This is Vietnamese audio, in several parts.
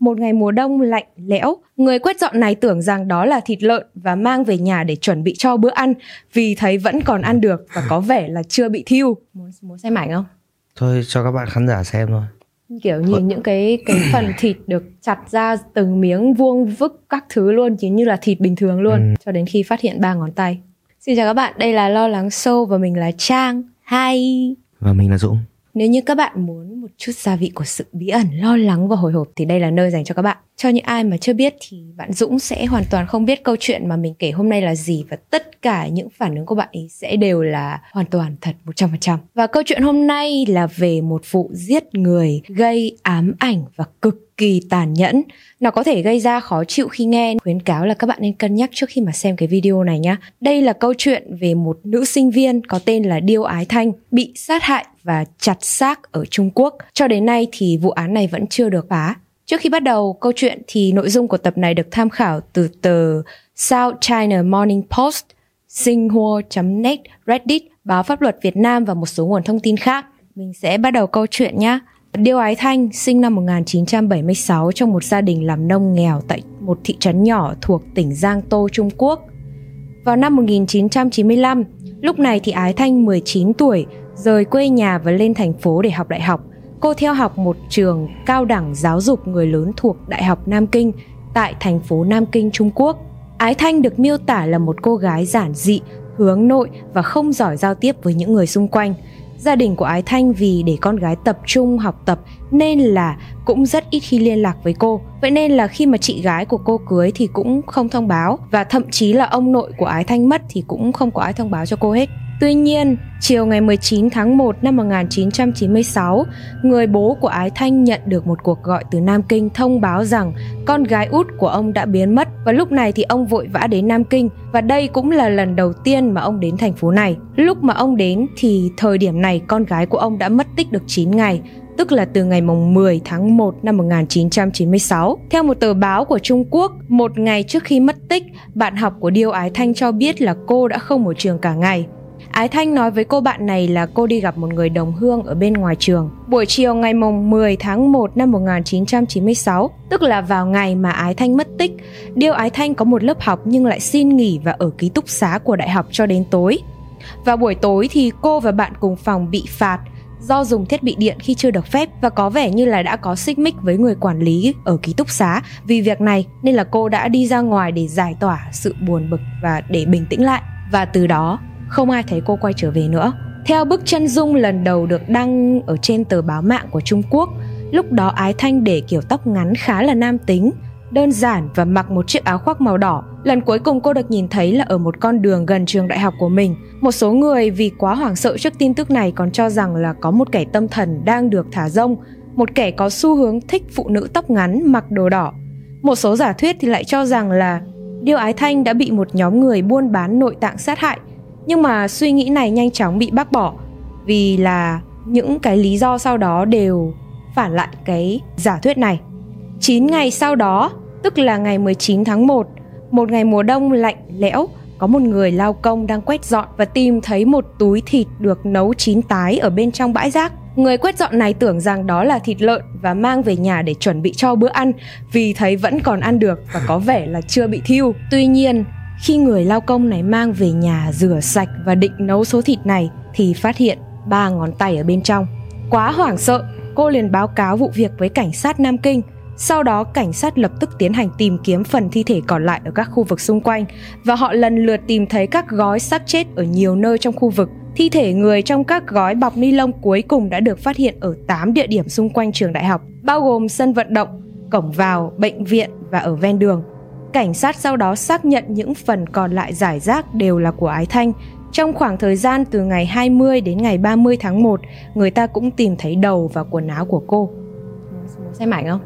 Một ngày mùa đông lạnh lẽo, người quét dọn này tưởng rằng đó là thịt lợn và mang về nhà để chuẩn bị cho bữa ăn vì thấy vẫn còn ăn được và có vẻ là chưa bị thiêu. Muốn, muốn xem ảnh không? Thôi cho các bạn khán giả xem thôi. Kiểu nhìn những cái cái phần thịt được chặt ra từng miếng vuông vức các thứ luôn, chỉ như là thịt bình thường luôn, Ừ. cho đến khi phát hiện ba ngón tay. Xin chào các bạn, đây là Lo Lắng Show và mình là Trang. Hi! Và mình là Dũng. Nếu như các bạn muốn một chút gia vị của sự bí ẩn, lo lắng và hồi hộp thì đây là nơi dành cho các bạn. Cho những ai mà chưa biết thì bạn Dũng sẽ hoàn toàn không biết câu chuyện mà mình kể hôm nay là gì và tất cả những phản ứng của bạn ấy sẽ đều là hoàn toàn thật 100%. Và câu chuyện hôm nay là về một vụ giết người gây ám ảnh và cực kỳ tàn nhẫn. Nó có thể gây ra khó chịu khi nghe. Khuyến cáo là các bạn nên cân nhắc trước khi mà xem cái video này nhé. Đây là câu chuyện về một nữ sinh viên có tên là Điêu Ái Thanh bị sát hại và chặt xác ở Trung Quốc. Cho đến nay thì vụ án này vẫn chưa được phá. Trước khi bắt đầu câu chuyện thì nội dung của tập này được tham khảo từ tờ South China Morning Post, Xinhua.net, Reddit, báo pháp luật Việt Nam và một số nguồn thông tin khác. Mình sẽ bắt đầu câu chuyện nhé. Điêu Ái Thanh sinh năm 1976 trong một gia đình làm nông nghèo tại một thị trấn nhỏ thuộc tỉnh Giang Tô, Trung Quốc. Vào năm 1995, lúc này thì Ái Thanh 19 tuổi, rời quê nhà và lên thành phố để học đại học. Cô theo học một trường cao đẳng giáo dục người lớn thuộc Đại học Nam Kinh tại thành phố Nam Kinh, Trung Quốc. Ái Thanh được miêu tả là một cô gái giản dị, hướng nội và không giỏi giao tiếp với những người xung quanh. Gia đình của Ái Thanh vì để con gái tập trung học tập nên là cũng rất ít khi liên lạc với cô. Vậy nên là khi mà chị gái của cô cưới thì cũng không thông báo và thậm chí là ông nội của Ái Thanh mất thì cũng không có ai thông báo cho cô hết. Tuy nhiên, chiều ngày 19 tháng 1 năm 1996, người bố của Ái Thanh nhận được một cuộc gọi từ Nam Kinh thông báo rằng con gái út của ông đã biến mất và lúc này thì ông vội vã đến Nam Kinh và đây cũng là lần đầu tiên mà ông đến thành phố này. Lúc mà ông đến thì thời điểm này con gái của ông đã mất tích được 9 ngày tức là từ ngày mùng 10 tháng 1 năm 1996. Theo một tờ báo của Trung Quốc, một ngày trước khi mất tích, bạn học của Điêu Ái Thanh cho biết là cô đã không ở trường cả ngày. Ái Thanh nói với cô bạn này là cô đi gặp một người đồng hương ở bên ngoài trường. Buổi chiều ngày mùng 10 tháng 1 năm 1996, tức là vào ngày mà Ái Thanh mất tích, Điêu Ái Thanh có một lớp học nhưng lại xin nghỉ và ở ký túc xá của đại học cho đến tối. Vào buổi tối thì cô và bạn cùng phòng bị phạt do dùng thiết bị điện khi chưa được phép và có vẻ như là đã có xích mích với người quản lý ở ký túc xá vì việc này nên là cô đã đi ra ngoài để giải tỏa sự buồn bực và để bình tĩnh lại và từ đó không ai thấy cô quay trở về nữa. Theo bức chân dung lần đầu được đăng ở trên tờ báo mạng của Trung Quốc, lúc đó Ái Thanh để kiểu tóc ngắn khá là nam tính, đơn giản và mặc một chiếc áo khoác màu đỏ. Lần cuối cùng cô được nhìn thấy là ở một con đường gần trường đại học của mình. Một số người vì quá hoảng sợ trước tin tức này còn cho rằng là có một kẻ tâm thần đang được thả rông, một kẻ có xu hướng thích phụ nữ tóc ngắn mặc đồ đỏ. Một số giả thuyết thì lại cho rằng là Điêu Ái Thanh đã bị một nhóm người buôn bán nội tạng sát hại nhưng mà suy nghĩ này nhanh chóng bị bác bỏ vì là những cái lý do sau đó đều phản lại cái giả thuyết này. 9 ngày sau đó, tức là ngày 19 tháng 1, một ngày mùa đông lạnh lẽo, có một người lao công đang quét dọn và tìm thấy một túi thịt được nấu chín tái ở bên trong bãi rác. Người quét dọn này tưởng rằng đó là thịt lợn và mang về nhà để chuẩn bị cho bữa ăn vì thấy vẫn còn ăn được và có vẻ là chưa bị thiêu. Tuy nhiên, khi người lao công này mang về nhà rửa sạch và định nấu số thịt này thì phát hiện ba ngón tay ở bên trong. Quá hoảng sợ, cô liền báo cáo vụ việc với cảnh sát Nam Kinh. Sau đó cảnh sát lập tức tiến hành tìm kiếm phần thi thể còn lại ở các khu vực xung quanh và họ lần lượt tìm thấy các gói xác chết ở nhiều nơi trong khu vực. Thi thể người trong các gói bọc ni lông cuối cùng đã được phát hiện ở 8 địa điểm xung quanh trường đại học, bao gồm sân vận động, cổng vào, bệnh viện và ở ven đường. Cảnh sát sau đó xác nhận những phần còn lại giải rác đều là của Ái Thanh. Trong khoảng thời gian từ ngày 20 đến ngày 30 tháng 1, người ta cũng tìm thấy đầu và quần áo của cô. Xem ảnh không?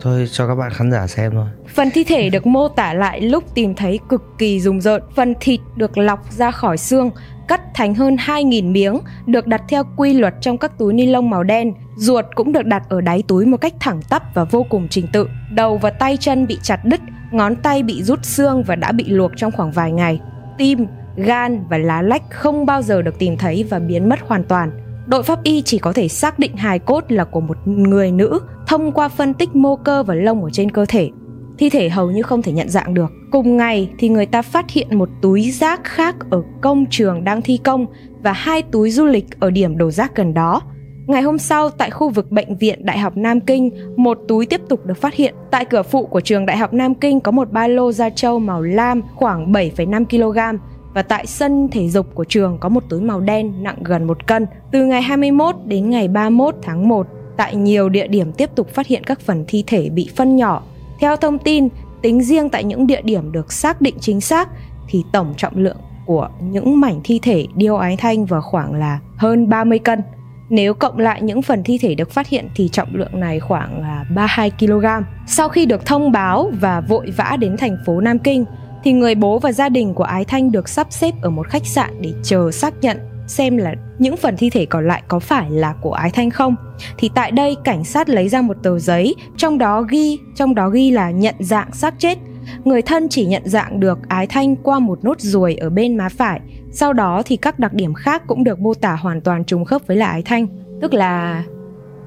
Thôi cho các bạn khán giả xem thôi. Phần thi thể được mô tả lại lúc tìm thấy cực kỳ rùng rợn. Phần thịt được lọc ra khỏi xương, cắt thành hơn 2.000 miếng, được đặt theo quy luật trong các túi ni lông màu đen. Ruột cũng được đặt ở đáy túi một cách thẳng tắp và vô cùng trình tự. Đầu và tay chân bị chặt đứt, ngón tay bị rút xương và đã bị luộc trong khoảng vài ngày. Tim, gan và lá lách không bao giờ được tìm thấy và biến mất hoàn toàn. đội pháp y chỉ có thể xác định hài cốt là của một người nữ thông qua phân tích mô cơ và lông ở trên cơ thể. Thi thể hầu như không thể nhận dạng được. Cùng ngày thì người ta phát hiện một túi rác khác ở công trường đang thi công và hai túi du lịch ở điểm đổ rác gần đó. Ngày hôm sau, tại khu vực bệnh viện Đại học Nam Kinh, một túi tiếp tục được phát hiện. Tại cửa phụ của trường Đại học Nam Kinh có một ba lô da trâu màu lam khoảng 7,5 kg và tại sân thể dục của trường có một túi màu đen nặng gần một cân. Từ ngày 21 đến ngày 31 tháng 1, tại nhiều địa điểm tiếp tục phát hiện các phần thi thể bị phân nhỏ. Theo thông tin, tính riêng tại những địa điểm được xác định chính xác thì tổng trọng lượng của những mảnh thi thể điêu ái thanh vào khoảng là hơn 30 cân. Nếu cộng lại những phần thi thể được phát hiện thì trọng lượng này khoảng à, 32 kg. Sau khi được thông báo và vội vã đến thành phố Nam Kinh, thì người bố và gia đình của Ái Thanh được sắp xếp ở một khách sạn để chờ xác nhận xem là những phần thi thể còn lại có phải là của Ái Thanh không. Thì tại đây cảnh sát lấy ra một tờ giấy, trong đó ghi trong đó ghi là nhận dạng xác chết. Người thân chỉ nhận dạng được Ái Thanh qua một nốt ruồi ở bên má phải. Sau đó thì các đặc điểm khác cũng được mô tả hoàn toàn trùng khớp với là Ái Thanh, tức là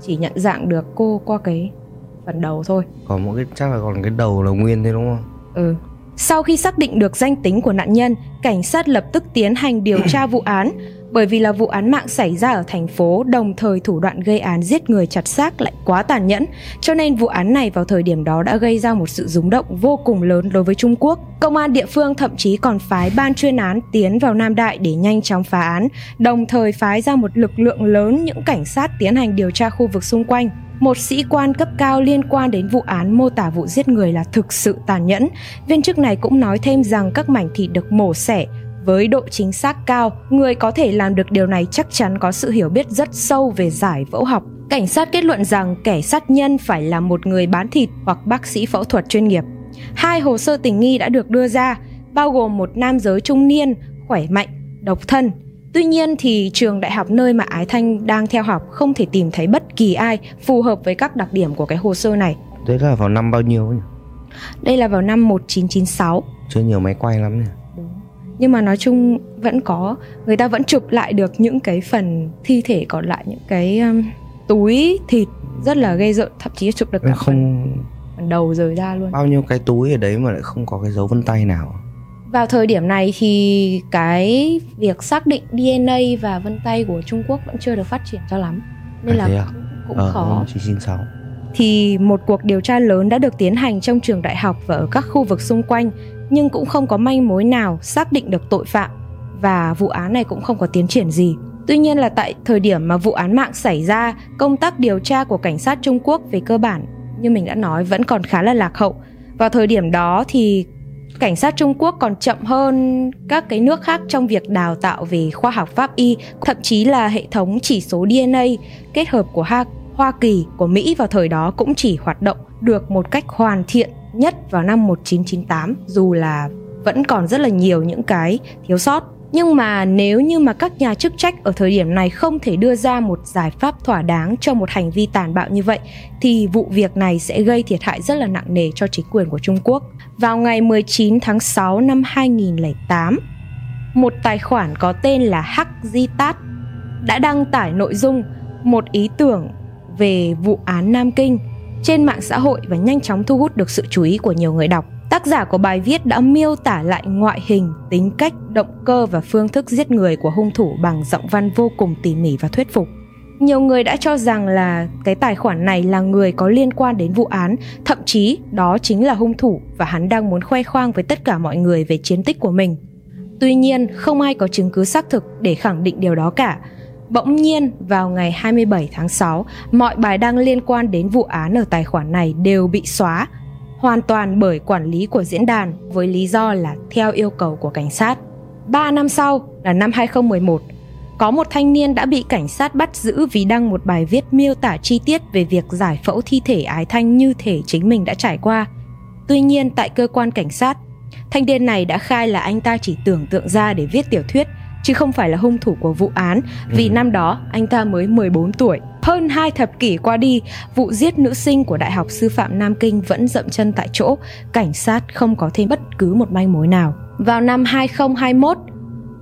chỉ nhận dạng được cô qua cái phần đầu thôi. Còn một cái chắc là còn cái đầu là nguyên thế đúng không? Ừ, sau khi xác định được danh tính của nạn nhân, cảnh sát lập tức tiến hành điều tra vụ án. Bởi vì là vụ án mạng xảy ra ở thành phố, đồng thời thủ đoạn gây án giết người chặt xác lại quá tàn nhẫn, cho nên vụ án này vào thời điểm đó đã gây ra một sự rúng động vô cùng lớn đối với Trung Quốc. Công an địa phương thậm chí còn phái ban chuyên án tiến vào Nam Đại để nhanh chóng phá án, đồng thời phái ra một lực lượng lớn những cảnh sát tiến hành điều tra khu vực xung quanh một sĩ quan cấp cao liên quan đến vụ án mô tả vụ giết người là thực sự tàn nhẫn. Viên chức này cũng nói thêm rằng các mảnh thịt được mổ xẻ với độ chính xác cao, người có thể làm được điều này chắc chắn có sự hiểu biết rất sâu về giải phẫu học. Cảnh sát kết luận rằng kẻ sát nhân phải là một người bán thịt hoặc bác sĩ phẫu thuật chuyên nghiệp. Hai hồ sơ tình nghi đã được đưa ra, bao gồm một nam giới trung niên, khỏe mạnh, độc thân, Tuy nhiên thì trường đại học nơi mà Ái Thanh đang theo học không thể tìm thấy bất kỳ ai phù hợp với các đặc điểm của cái hồ sơ này. Đấy là vào năm bao nhiêu nhỉ? Đây là vào năm 1996. Chưa nhiều máy quay lắm nhỉ? Nhưng mà nói chung vẫn có người ta vẫn chụp lại được những cái phần thi thể còn lại những cái um, túi thịt rất là gây rợn thậm chí chụp được cả không phần, phần đầu rời ra luôn. Bao nhiêu cái túi ở đấy mà lại không có cái dấu vân tay nào? Vào thời điểm này thì cái việc xác định DNA và vân tay của Trung Quốc vẫn chưa được phát triển cho lắm nên à, là à? cũng ờ, khó. 996. Thì một cuộc điều tra lớn đã được tiến hành trong trường đại học và ở các khu vực xung quanh nhưng cũng không có manh mối nào xác định được tội phạm và vụ án này cũng không có tiến triển gì. Tuy nhiên là tại thời điểm mà vụ án mạng xảy ra, công tác điều tra của cảnh sát Trung Quốc về cơ bản như mình đã nói vẫn còn khá là lạc hậu. Vào thời điểm đó thì cảnh sát Trung Quốc còn chậm hơn các cái nước khác trong việc đào tạo về khoa học pháp y, thậm chí là hệ thống chỉ số DNA kết hợp của Hoa, Kỳ, của Mỹ vào thời đó cũng chỉ hoạt động được một cách hoàn thiện nhất vào năm 1998 dù là vẫn còn rất là nhiều những cái thiếu sót nhưng mà nếu như mà các nhà chức trách ở thời điểm này không thể đưa ra một giải pháp thỏa đáng cho một hành vi tàn bạo như vậy thì vụ việc này sẽ gây thiệt hại rất là nặng nề cho chính quyền của Trung Quốc. Vào ngày 19 tháng 6 năm 2008, một tài khoản có tên là Hắc Di Tát đã đăng tải nội dung một ý tưởng về vụ án Nam Kinh trên mạng xã hội và nhanh chóng thu hút được sự chú ý của nhiều người đọc. Tác giả của bài viết đã miêu tả lại ngoại hình, tính cách, động cơ và phương thức giết người của hung thủ bằng giọng văn vô cùng tỉ mỉ và thuyết phục. Nhiều người đã cho rằng là cái tài khoản này là người có liên quan đến vụ án, thậm chí đó chính là hung thủ và hắn đang muốn khoe khoang với tất cả mọi người về chiến tích của mình. Tuy nhiên, không ai có chứng cứ xác thực để khẳng định điều đó cả. Bỗng nhiên, vào ngày 27 tháng 6, mọi bài đăng liên quan đến vụ án ở tài khoản này đều bị xóa hoàn toàn bởi quản lý của diễn đàn với lý do là theo yêu cầu của cảnh sát. 3 năm sau là năm 2011, có một thanh niên đã bị cảnh sát bắt giữ vì đăng một bài viết miêu tả chi tiết về việc giải phẫu thi thể ái thanh như thể chính mình đã trải qua. Tuy nhiên tại cơ quan cảnh sát, thanh niên này đã khai là anh ta chỉ tưởng tượng ra để viết tiểu thuyết chứ không phải là hung thủ của vụ án vì ừ. năm đó anh ta mới 14 tuổi. Hơn hai thập kỷ qua đi, vụ giết nữ sinh của Đại học Sư phạm Nam Kinh vẫn dậm chân tại chỗ, cảnh sát không có thêm bất cứ một manh mối nào. Vào năm 2021,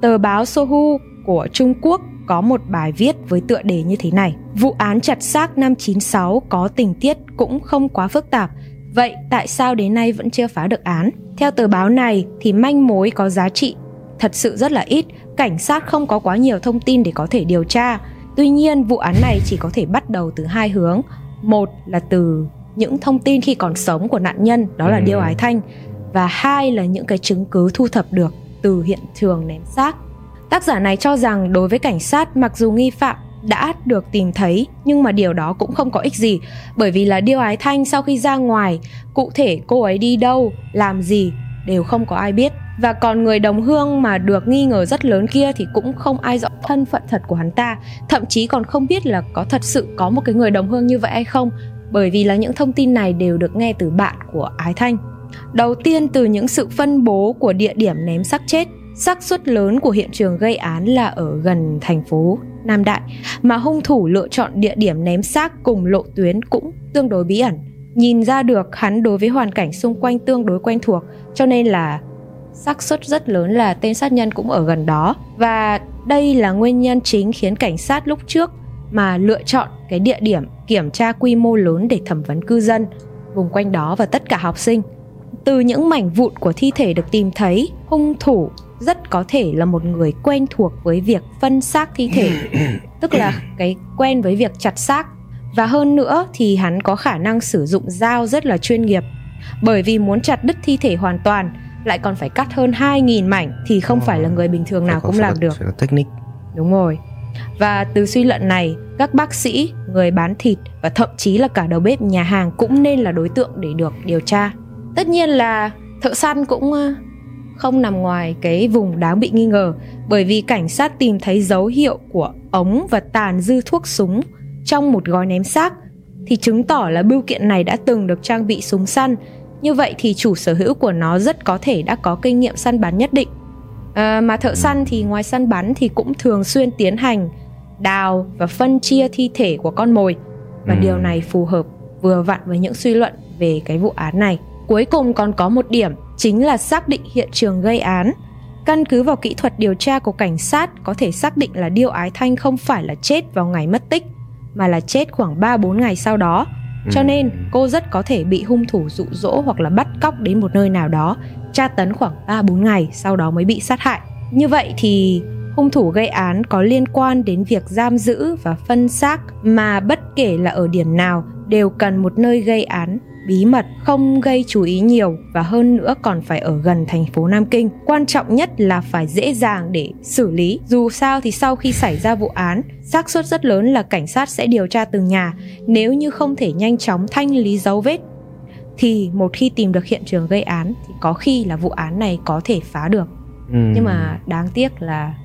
tờ báo Sohu của Trung Quốc có một bài viết với tựa đề như thế này. Vụ án chặt xác năm 96 có tình tiết cũng không quá phức tạp. Vậy tại sao đến nay vẫn chưa phá được án? Theo tờ báo này thì manh mối có giá trị thật sự rất là ít, cảnh sát không có quá nhiều thông tin để có thể điều tra. Tuy nhiên, vụ án này chỉ có thể bắt đầu từ hai hướng. Một là từ những thông tin khi còn sống của nạn nhân, đó là ừ. Điêu Ái Thanh, và hai là những cái chứng cứ thu thập được từ hiện trường ném xác. Tác giả này cho rằng đối với cảnh sát mặc dù nghi phạm đã được tìm thấy nhưng mà điều đó cũng không có ích gì bởi vì là Điêu Ái Thanh sau khi ra ngoài cụ thể cô ấy đi đâu, làm gì đều không có ai biết và còn người đồng hương mà được nghi ngờ rất lớn kia thì cũng không ai rõ thân phận thật của hắn ta thậm chí còn không biết là có thật sự có một cái người đồng hương như vậy hay không, bởi vì là những thông tin này đều được nghe từ bạn của ái thanh đầu tiên, từ những sự phân bố của địa điểm ném xác chết, xác suất lớn của hiện trường gây án là ở gần thành phố Nam Đại, mà hung thủ lựa chọn địa điểm ném xác cùng lộ tuyến cũng tương đối bí ẩn. Nhìn ra được hắn đối với hoàn cảnh xung quanh tương đối quen thuộc, cho nên là xác suất rất lớn là tên sát nhân cũng ở gần đó. Và đây là nguyên nhân chính khiến cảnh sát lúc trước mà lựa chọn cái địa điểm kiểm tra quy mô lớn để thẩm vấn cư dân vùng quanh đó và tất cả học sinh. Từ những mảnh vụn của thi thể được tìm thấy, hung thủ rất có thể là một người quen thuộc với việc phân xác thi thể, tức là cái quen với việc chặt xác. Và hơn nữa thì hắn có khả năng sử dụng dao rất là chuyên nghiệp. Bởi vì muốn chặt đứt thi thể hoàn toàn lại còn phải cắt hơn 2.000 mảnh thì không phải là người bình thường nào cũng làm được. technique. Đúng rồi. Và từ suy luận này, các bác sĩ, người bán thịt và thậm chí là cả đầu bếp nhà hàng cũng nên là đối tượng để được điều tra. Tất nhiên là thợ săn cũng không nằm ngoài cái vùng đáng bị nghi ngờ bởi vì cảnh sát tìm thấy dấu hiệu của ống và tàn dư thuốc súng trong một gói ném xác thì chứng tỏ là bưu kiện này đã từng được trang bị súng săn như vậy thì chủ sở hữu của nó rất có thể đã có kinh nghiệm săn bắn nhất định. À, mà thợ săn thì ngoài săn bắn thì cũng thường xuyên tiến hành đào và phân chia thi thể của con mồi. Và ừ. điều này phù hợp vừa vặn với những suy luận về cái vụ án này. Cuối cùng còn có một điểm chính là xác định hiện trường gây án. Căn cứ vào kỹ thuật điều tra của cảnh sát có thể xác định là Điêu Ái Thanh không phải là chết vào ngày mất tích mà là chết khoảng 3-4 ngày sau đó cho nên cô rất có thể bị hung thủ dụ dỗ hoặc là bắt cóc đến một nơi nào đó, tra tấn khoảng 3-4 ngày sau đó mới bị sát hại. Như vậy thì hung thủ gây án có liên quan đến việc giam giữ và phân xác mà bất kể là ở điểm nào đều cần một nơi gây án bí mật, không gây chú ý nhiều và hơn nữa còn phải ở gần thành phố Nam Kinh. Quan trọng nhất là phải dễ dàng để xử lý. Dù sao thì sau khi xảy ra vụ án, xác suất rất lớn là cảnh sát sẽ điều tra từng nhà. Nếu như không thể nhanh chóng thanh lý dấu vết thì một khi tìm được hiện trường gây án thì có khi là vụ án này có thể phá được. Ừ. Nhưng mà đáng tiếc là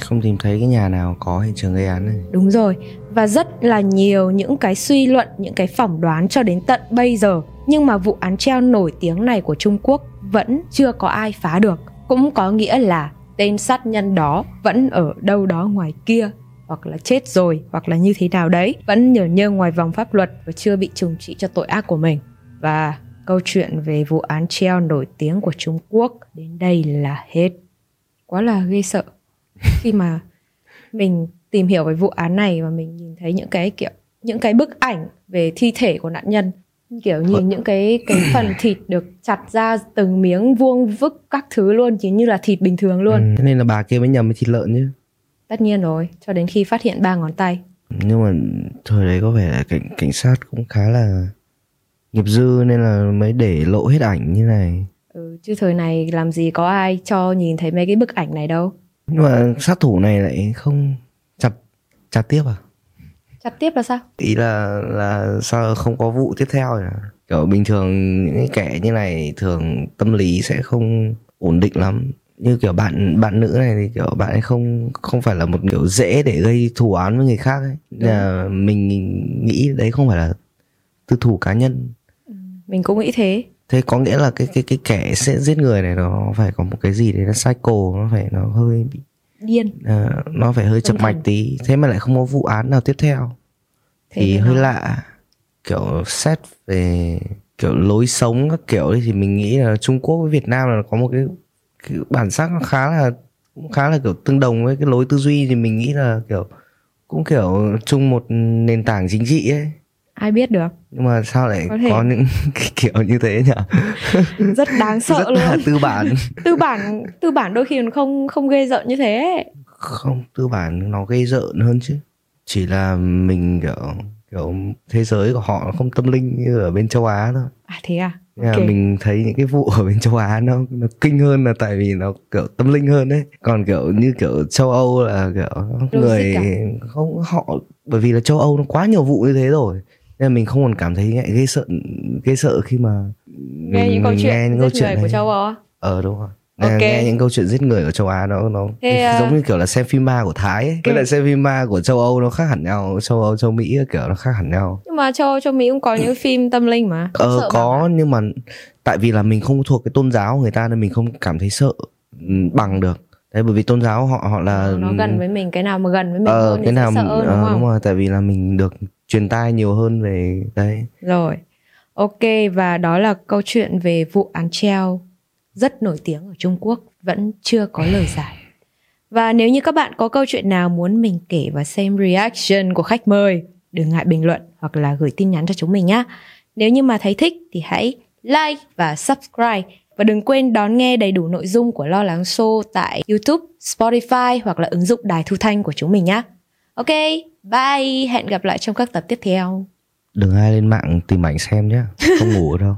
không tìm thấy cái nhà nào có hiện trường gây án này. Đúng rồi, và rất là nhiều những cái suy luận, những cái phỏng đoán cho đến tận bây giờ. Nhưng mà vụ án treo nổi tiếng này của Trung Quốc vẫn chưa có ai phá được. Cũng có nghĩa là tên sát nhân đó vẫn ở đâu đó ngoài kia hoặc là chết rồi hoặc là như thế nào đấy vẫn nhờ nhơ ngoài vòng pháp luật và chưa bị trừng trị cho tội ác của mình và câu chuyện về vụ án treo nổi tiếng của Trung Quốc đến đây là hết quá là ghê sợ khi mà mình tìm hiểu về vụ án này và mình nhìn thấy những cái kiểu những cái bức ảnh về thi thể của nạn nhân kiểu nhìn những cái cái phần thịt được chặt ra từng miếng vuông vức các thứ luôn chỉ như là thịt bình thường luôn. Ừ, thế nên là bà kia mới nhầm với thịt lợn chứ. Tất nhiên rồi cho đến khi phát hiện ba ngón tay. Nhưng mà thời đấy có vẻ là cảnh cảnh sát cũng khá là nghiệp dư nên là mới để lộ hết ảnh như này. Ừ, chứ thời này làm gì có ai cho nhìn thấy mấy cái bức ảnh này đâu nhưng mà sát thủ này lại không chặt chặt tiếp à? Chặt tiếp là sao? Ý là là sao không có vụ tiếp theo à kiểu bình thường những cái kẻ như này thường tâm lý sẽ không ổn định lắm. Như kiểu bạn bạn nữ này thì kiểu bạn ấy không không phải là một kiểu dễ để gây thù án với người khác ấy. Là mình nghĩ đấy không phải là tư thủ cá nhân. Ừ, mình cũng nghĩ thế thế có nghĩa là cái cái cái kẻ sẽ giết người này nó phải có một cái gì đấy nó cycle nó phải nó hơi bị điên. À, nó phải hơi chập mạch tí. Thế mà lại không có vụ án nào tiếp theo. Thế thì hơi nó... lạ. Kiểu xét về kiểu lối sống các kiểu ấy thì mình nghĩ là Trung Quốc với Việt Nam là có một cái, cái bản sắc nó khá là cũng khá là kiểu tương đồng với cái lối tư duy thì mình nghĩ là kiểu cũng kiểu chung một nền tảng chính trị ấy ai biết được. Nhưng mà sao lại Có có, những cái kiểu như thế nhỉ? Rất đáng sợ rất luôn. là tư bản. Tư bản tư bản đôi khi còn không không ghê rợn như thế. Không tư bản nó gây rợn hơn chứ. Chỉ là mình kiểu kiểu thế giới của họ nó không tâm linh như ở bên châu Á thôi. À thế à? Nên là mình thấy những cái vụ ở bên châu Á nó nó kinh hơn là tại vì nó kiểu tâm linh hơn đấy. Còn kiểu như kiểu châu Âu là kiểu người à? không họ bởi vì là châu Âu nó quá nhiều vụ như thế rồi nên là mình không còn cảm thấy ngại ghê sợ ghê sợ khi mà nghe mình- những câu chuyện nghe những câu chuyện người của châu Âu á? Ờ đúng rồi. Nghe- Ok. nghe những câu chuyện giết người ở châu Á nó nó Thế, à, giống như kiểu là xem phim ma của Thái ấy. với Ok. lại xem phim ma của châu Âu nó khác hẳn nhau châu Âu châu Mỹ kiểu nó khác hẳn nhau. Nhưng mà châu Âu châu Mỹ cũng có những phim tâm linh mà. Ờ có nhưng mà tại vì là mình không thuộc cái tôn giáo của người ta nên mình không cảm thấy sợ ừ, bằng được. Đấy bởi vì tôn giáo họ họ là Ờ, nó gần với mình cái nào mà gần với mình ờ hơn cái nào sợ hơn, ờ, đúng không? đúng rồi tại vì là mình được truyền tai nhiều hơn về đấy Rồi. Ok và đó là câu chuyện về vụ án treo rất nổi tiếng ở Trung Quốc vẫn chưa có lời giải. Và nếu như các bạn có câu chuyện nào muốn mình kể và xem reaction của khách mời, đừng ngại bình luận hoặc là gửi tin nhắn cho chúng mình nhé. Nếu như mà thấy thích thì hãy like và subscribe và đừng quên đón nghe đầy đủ nội dung của Lo Lắng Show tại YouTube, Spotify hoặc là ứng dụng đài thu thanh của chúng mình nhé. Ok, bye, hẹn gặp lại trong các tập tiếp theo. đừng ai lên mạng tìm ảnh xem nhé không ngủ đâu.